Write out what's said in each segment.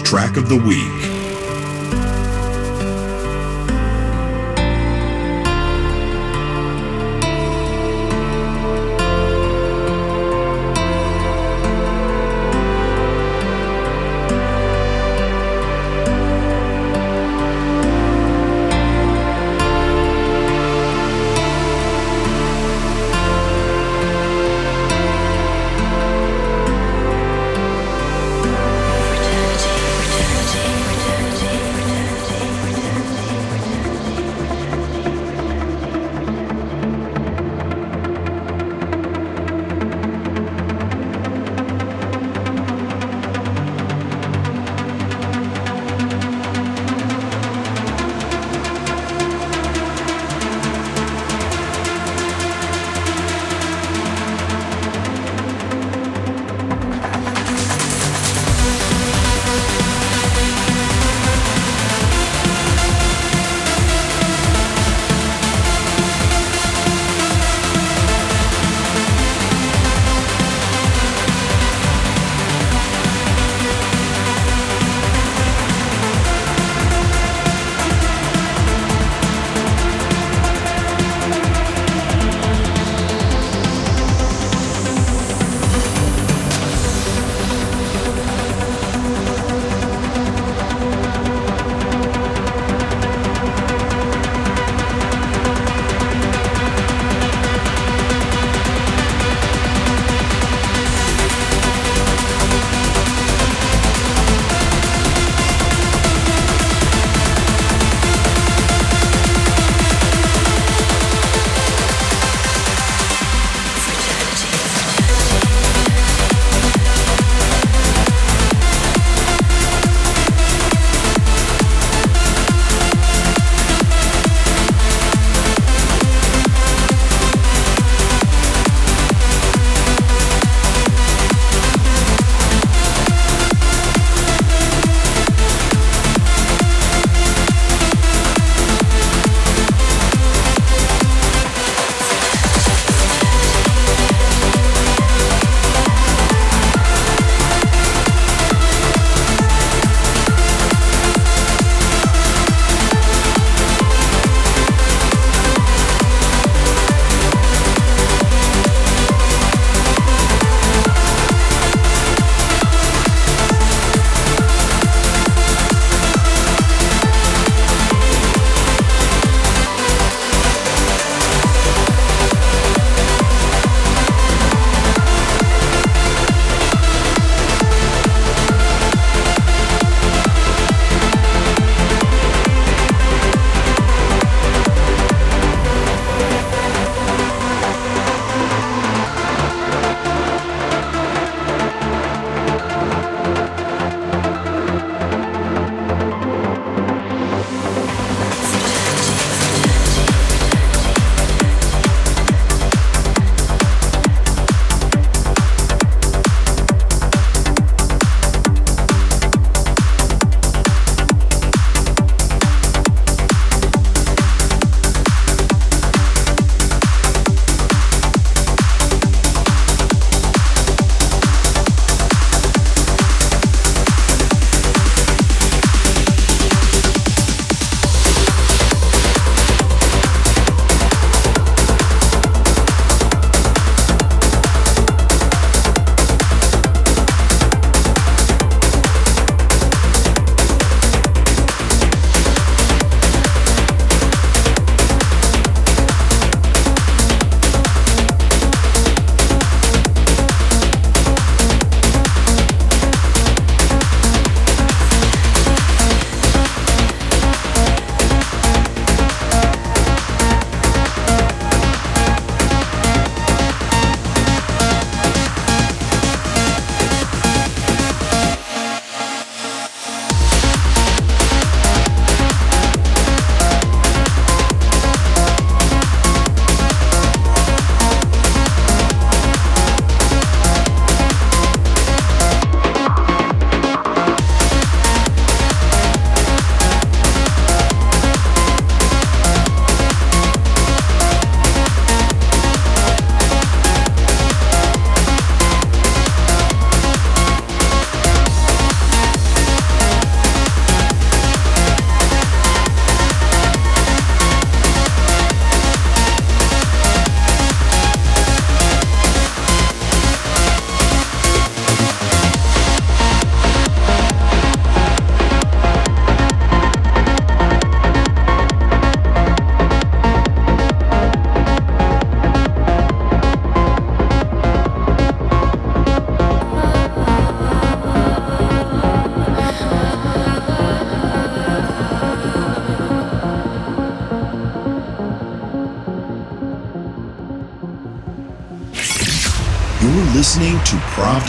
Track of the week.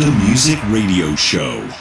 Pravda Music Radio Show.